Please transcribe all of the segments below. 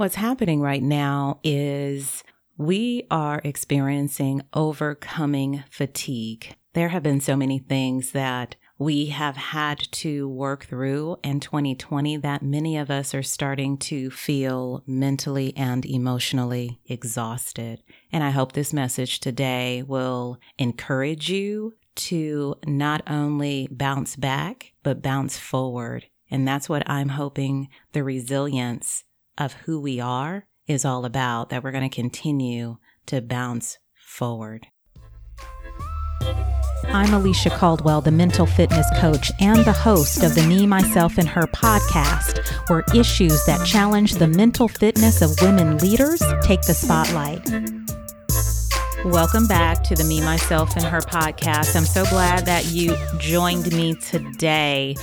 What's happening right now is we are experiencing overcoming fatigue. There have been so many things that we have had to work through in 2020 that many of us are starting to feel mentally and emotionally exhausted. And I hope this message today will encourage you to not only bounce back, but bounce forward. And that's what I'm hoping the resilience of who we are is all about, that we're going to continue to bounce forward. I'm Alicia Caldwell, the mental fitness coach and the host of the Me, Myself, and Her podcast, where issues that challenge the mental fitness of women leaders take the spotlight. Welcome back to the Me, Myself, and Her podcast. I'm so glad that you joined me today.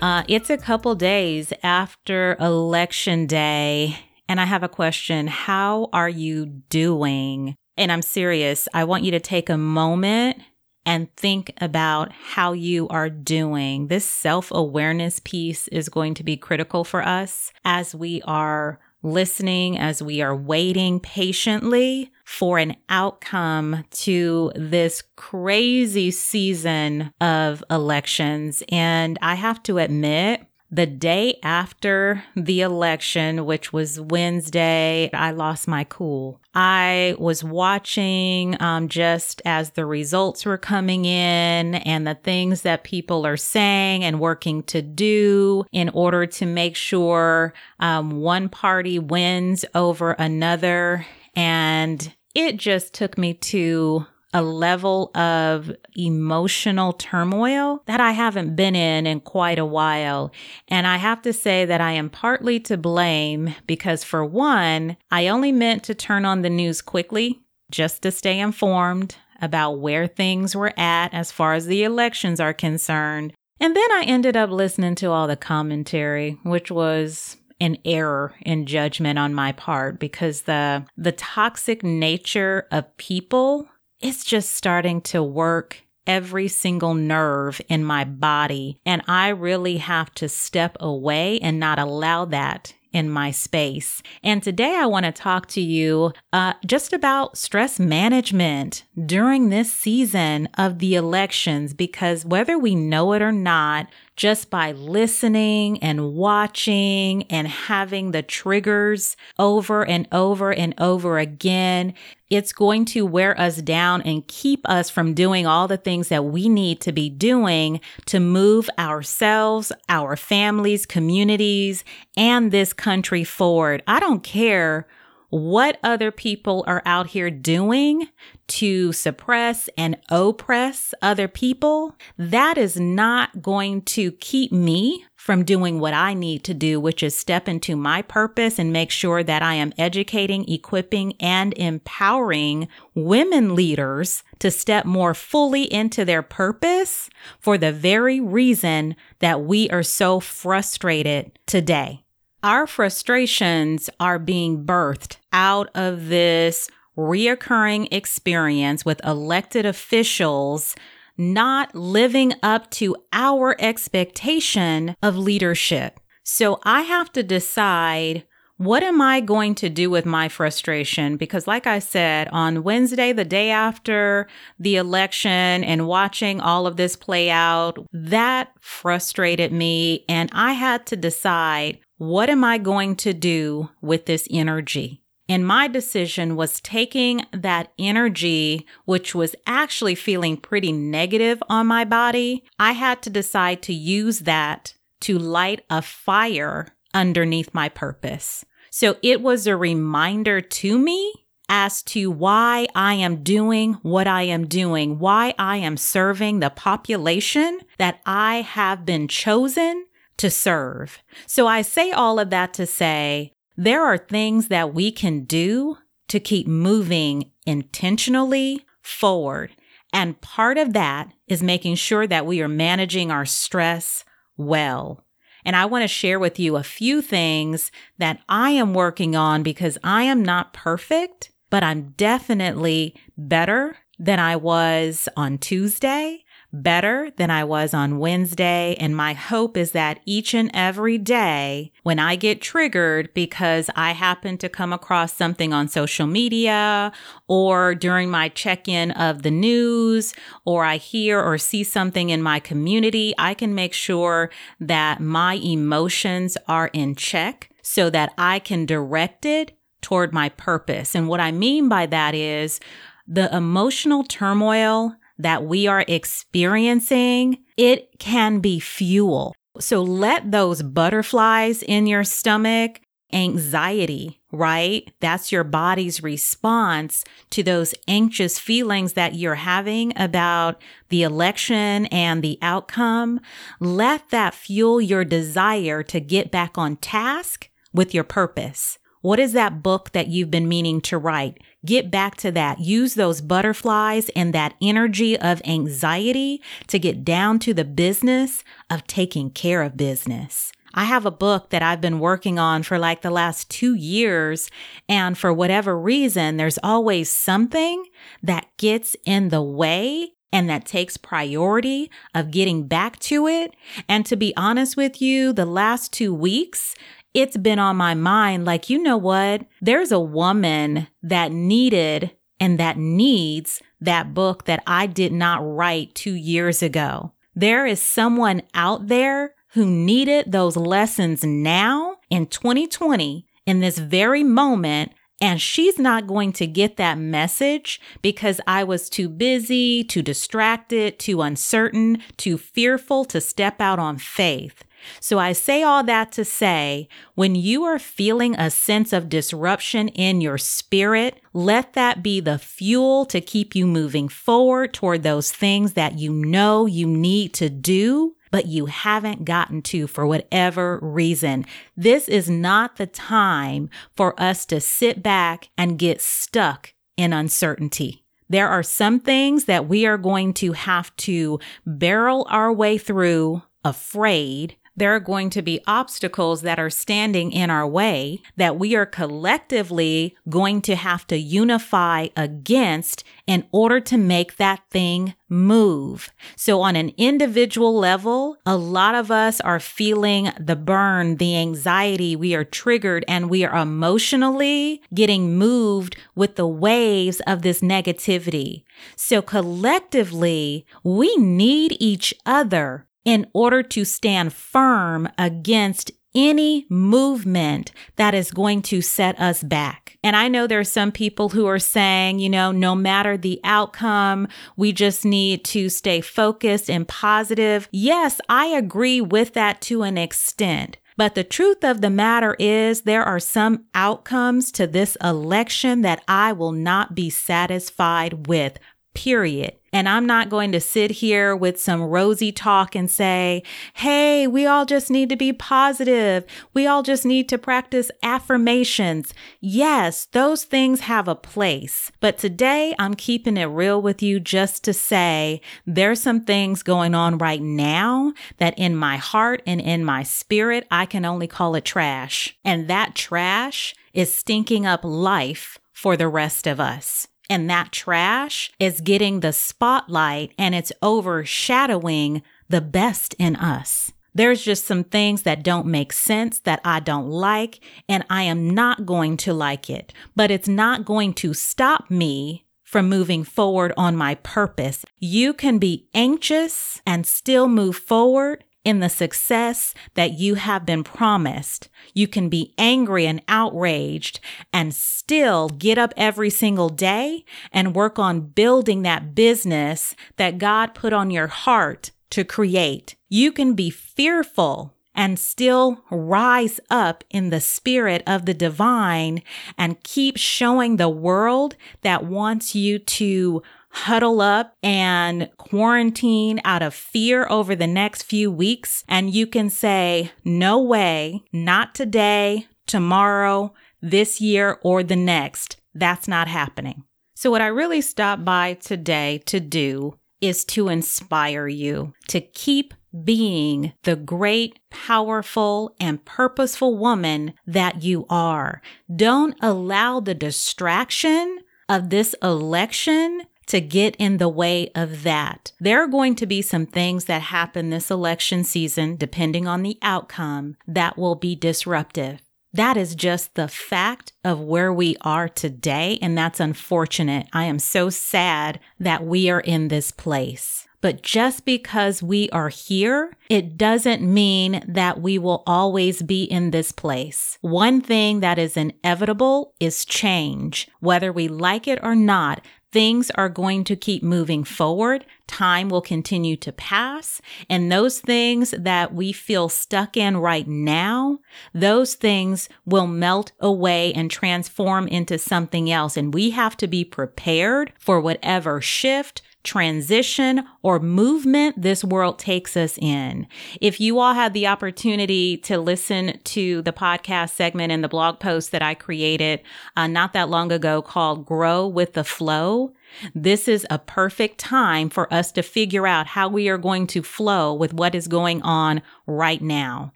Uh, it's a couple days after Election Day, and I have a question. How are you doing? And I'm serious. I want you to take a moment and think about how you are doing. This self awareness piece is going to be critical for us as we are listening, as we are waiting patiently for an outcome to this crazy season of elections. And I have to admit, the day after the election, which was Wednesday, I lost my cool. I was watching um, just as the results were coming in and the things that people are saying and working to do in order to make sure um, one party wins over another. And it just took me to a level of emotional turmoil that I haven't been in in quite a while. And I have to say that I am partly to blame because, for one, I only meant to turn on the news quickly just to stay informed about where things were at as far as the elections are concerned. And then I ended up listening to all the commentary, which was an error in judgment on my part because the the toxic nature of people it's just starting to work every single nerve in my body. And I really have to step away and not allow that in my space. And today I want to talk to you uh, just about stress management during this season of the elections, because whether we know it or not, just by listening and watching and having the triggers over and over and over again, it's going to wear us down and keep us from doing all the things that we need to be doing to move ourselves, our families, communities, and this country forward. I don't care what other people are out here doing to suppress and oppress other people, that is not going to keep me from doing what I need to do, which is step into my purpose and make sure that I am educating, equipping, and empowering women leaders to step more fully into their purpose for the very reason that we are so frustrated today. Our frustrations are being birthed out of this reoccurring experience with elected officials not living up to our expectation of leadership. So I have to decide what am I going to do with my frustration? Because, like I said, on Wednesday, the day after the election, and watching all of this play out, that frustrated me. And I had to decide what am I going to do with this energy? And my decision was taking that energy, which was actually feeling pretty negative on my body. I had to decide to use that to light a fire underneath my purpose. So it was a reminder to me as to why I am doing what I am doing, why I am serving the population that I have been chosen to serve. So I say all of that to say there are things that we can do to keep moving intentionally forward. And part of that is making sure that we are managing our stress well. And I want to share with you a few things that I am working on because I am not perfect, but I'm definitely better than I was on Tuesday. Better than I was on Wednesday. And my hope is that each and every day when I get triggered because I happen to come across something on social media or during my check in of the news or I hear or see something in my community, I can make sure that my emotions are in check so that I can direct it toward my purpose. And what I mean by that is the emotional turmoil that we are experiencing, it can be fuel. So let those butterflies in your stomach, anxiety, right? That's your body's response to those anxious feelings that you're having about the election and the outcome. Let that fuel your desire to get back on task with your purpose. What is that book that you've been meaning to write? Get back to that. Use those butterflies and that energy of anxiety to get down to the business of taking care of business. I have a book that I've been working on for like the last two years. And for whatever reason, there's always something that gets in the way and that takes priority of getting back to it. And to be honest with you, the last two weeks, it's been on my mind like, you know what? There's a woman that needed and that needs that book that I did not write two years ago. There is someone out there who needed those lessons now in 2020 in this very moment. And she's not going to get that message because I was too busy, too distracted, too uncertain, too fearful to step out on faith. So I say all that to say, when you are feeling a sense of disruption in your spirit, let that be the fuel to keep you moving forward toward those things that you know you need to do but you haven't gotten to for whatever reason. This is not the time for us to sit back and get stuck in uncertainty. There are some things that we are going to have to barrel our way through afraid there are going to be obstacles that are standing in our way that we are collectively going to have to unify against in order to make that thing move. So on an individual level, a lot of us are feeling the burn, the anxiety. We are triggered and we are emotionally getting moved with the waves of this negativity. So collectively, we need each other in order to stand firm against any movement that is going to set us back. And I know there are some people who are saying, you know, no matter the outcome, we just need to stay focused and positive. Yes, I agree with that to an extent. But the truth of the matter is, there are some outcomes to this election that I will not be satisfied with, period. And I'm not going to sit here with some rosy talk and say, hey, we all just need to be positive. We all just need to practice affirmations. Yes, those things have a place. But today I'm keeping it real with you just to say there's some things going on right now that in my heart and in my spirit, I can only call it trash. And that trash is stinking up life for the rest of us. And that trash is getting the spotlight and it's overshadowing the best in us. There's just some things that don't make sense that I don't like, and I am not going to like it, but it's not going to stop me from moving forward on my purpose. You can be anxious and still move forward in the success that you have been promised. You can be angry and outraged and still get up every single day and work on building that business that God put on your heart to create. You can be fearful and still rise up in the spirit of the divine and keep showing the world that wants you to huddle up and quarantine out of fear over the next few weeks. And you can say, no way, not today, tomorrow, this year, or the next. That's not happening. So, what I really stopped by today to do is to inspire you to keep being the great, powerful, and purposeful woman that you are. Don't allow the distraction of this election to get in the way of that. There are going to be some things that happen this election season, depending on the outcome, that will be disruptive. That is just the fact of where we are today, and that's unfortunate. I am so sad that we are in this place. But just because we are here, it doesn't mean that we will always be in this place. One thing that is inevitable is change. Whether we like it or not, things are going to keep moving forward. Time will continue to pass. And those things that we feel stuck in right now, those things will melt away and transform into something else. And we have to be prepared for whatever shift, transition or movement this world takes us in. If you all had the opportunity to listen to the podcast segment and the blog post that I created uh, not that long ago called Grow with the Flow, this is a perfect time for us to figure out how we are going to flow with what is going on right now.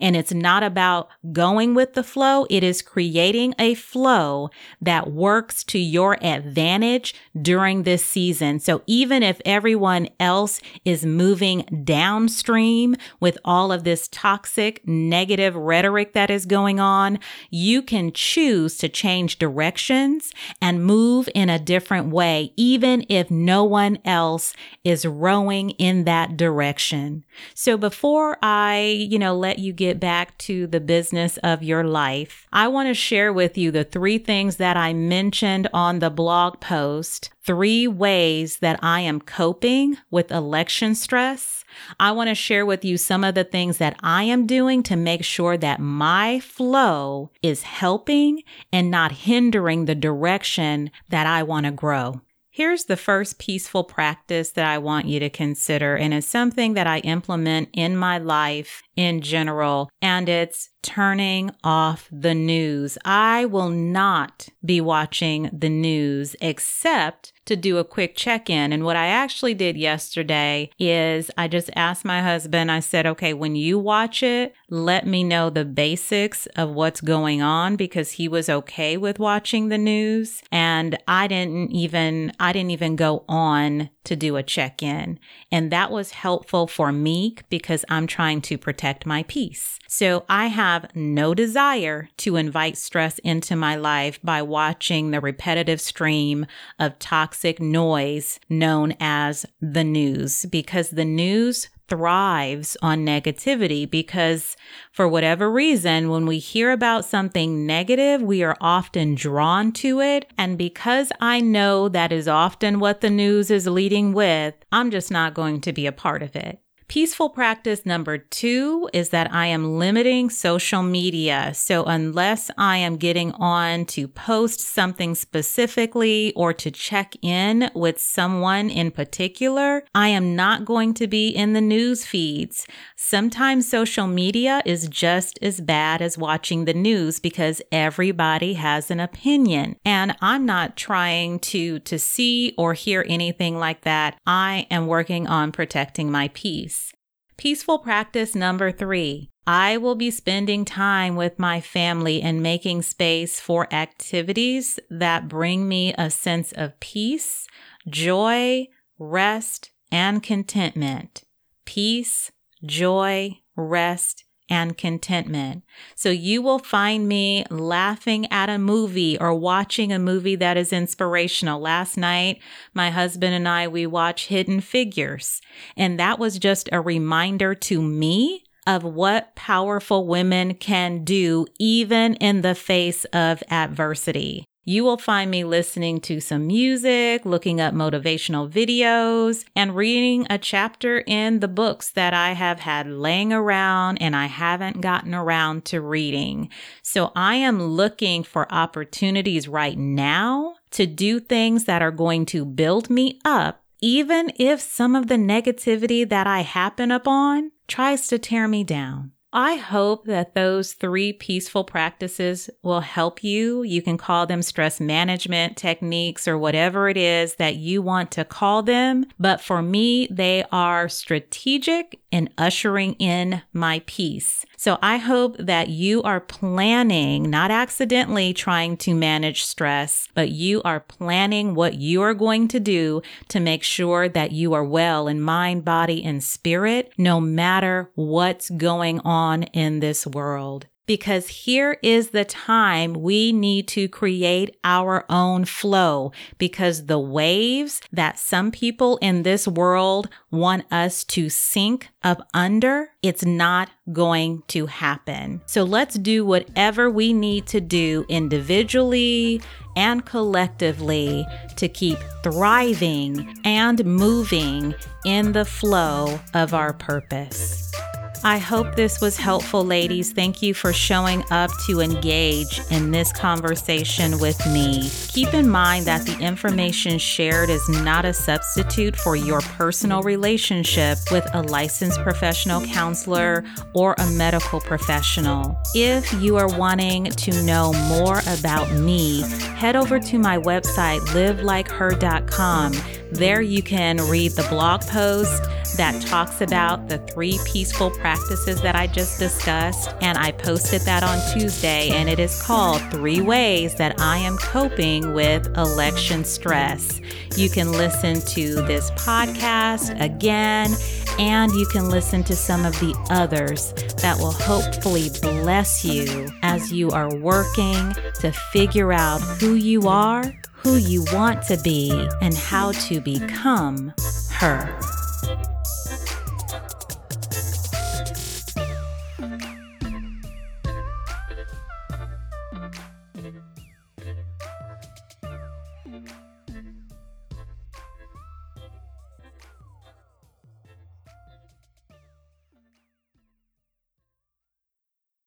And it's not about going with the flow. It is creating a flow that works to your advantage during this season. So even if everyone else is moving downstream with all of this toxic negative rhetoric that is going on, you can choose to change directions and move in a different way even if no one else is rowing in that direction. So before I, you know, let you get back to the business of your life, I want to share with you the three things that I mentioned on the blog post, three ways that I am coping with election stress. I want to share with you some of the things that I am doing to make sure that my flow is helping and not hindering the direction that I want to grow. Here's the first peaceful practice that I want you to consider, and it's something that I implement in my life in general, and it's turning off the news. I will not be watching the news except to do a quick check in. And what I actually did yesterday is I just asked my husband, I said, okay, when you watch it, let me know the basics of what's going on because he was okay with watching the news. And I didn't even, I didn't even go on to do a check in. And that was helpful for me because I'm trying to protect my peace. So I have no desire to invite stress into my life by watching the repetitive stream of toxic noise known as the news because the news thrives on negativity because for whatever reason, when we hear about something negative, we are often drawn to it. And because I know that is often what the news is leading with, I'm just not going to be a part of it. Peaceful practice number two is that I am limiting social media. So unless I am getting on to post something specifically or to check in with someone in particular, I am not going to be in the news feeds. Sometimes social media is just as bad as watching the news because everybody has an opinion. And I'm not trying to, to see or hear anything like that. I am working on protecting my peace. Peaceful practice number three. I will be spending time with my family and making space for activities that bring me a sense of peace, joy, rest, and contentment. Peace, joy, rest, and contentment. So you will find me laughing at a movie or watching a movie that is inspirational. Last night, my husband and I, we watched Hidden Figures, and that was just a reminder to me of what powerful women can do even in the face of adversity. You will find me listening to some music, looking up motivational videos, and reading a chapter in the books that I have had laying around and I haven't gotten around to reading. So I am looking for opportunities right now to do things that are going to build me up, even if some of the negativity that I happen upon tries to tear me down. I hope that those three peaceful practices will help you. You can call them stress management techniques or whatever it is that you want to call them. But for me, they are strategic in ushering in my peace. So I hope that you are planning, not accidentally trying to manage stress, but you are planning what you are going to do to make sure that you are well in mind, body, and spirit, no matter what's going on in this world because here is the time we need to create our own flow because the waves that some people in this world want us to sink up under, it's not going to happen. So let's do whatever we need to do individually and collectively to keep thriving and moving in the flow of our purpose. I hope this was helpful, ladies. Thank you for showing up to engage in this conversation with me. Keep in mind that the information shared is not a substitute for your personal relationship with a licensed professional counselor or a medical professional. If you are wanting to know more about me, head over to my website, livelikeher.com. There you can read the blog post that talks about the three peaceful practices that I just discussed. And I posted that on Tuesday, and it is called Three Ways That I Am Coping with Election Stress. You can listen to this podcast again, and you can listen to some of the others that will hopefully bless you as you are working to figure out who you are, who you want to be, and how to become her.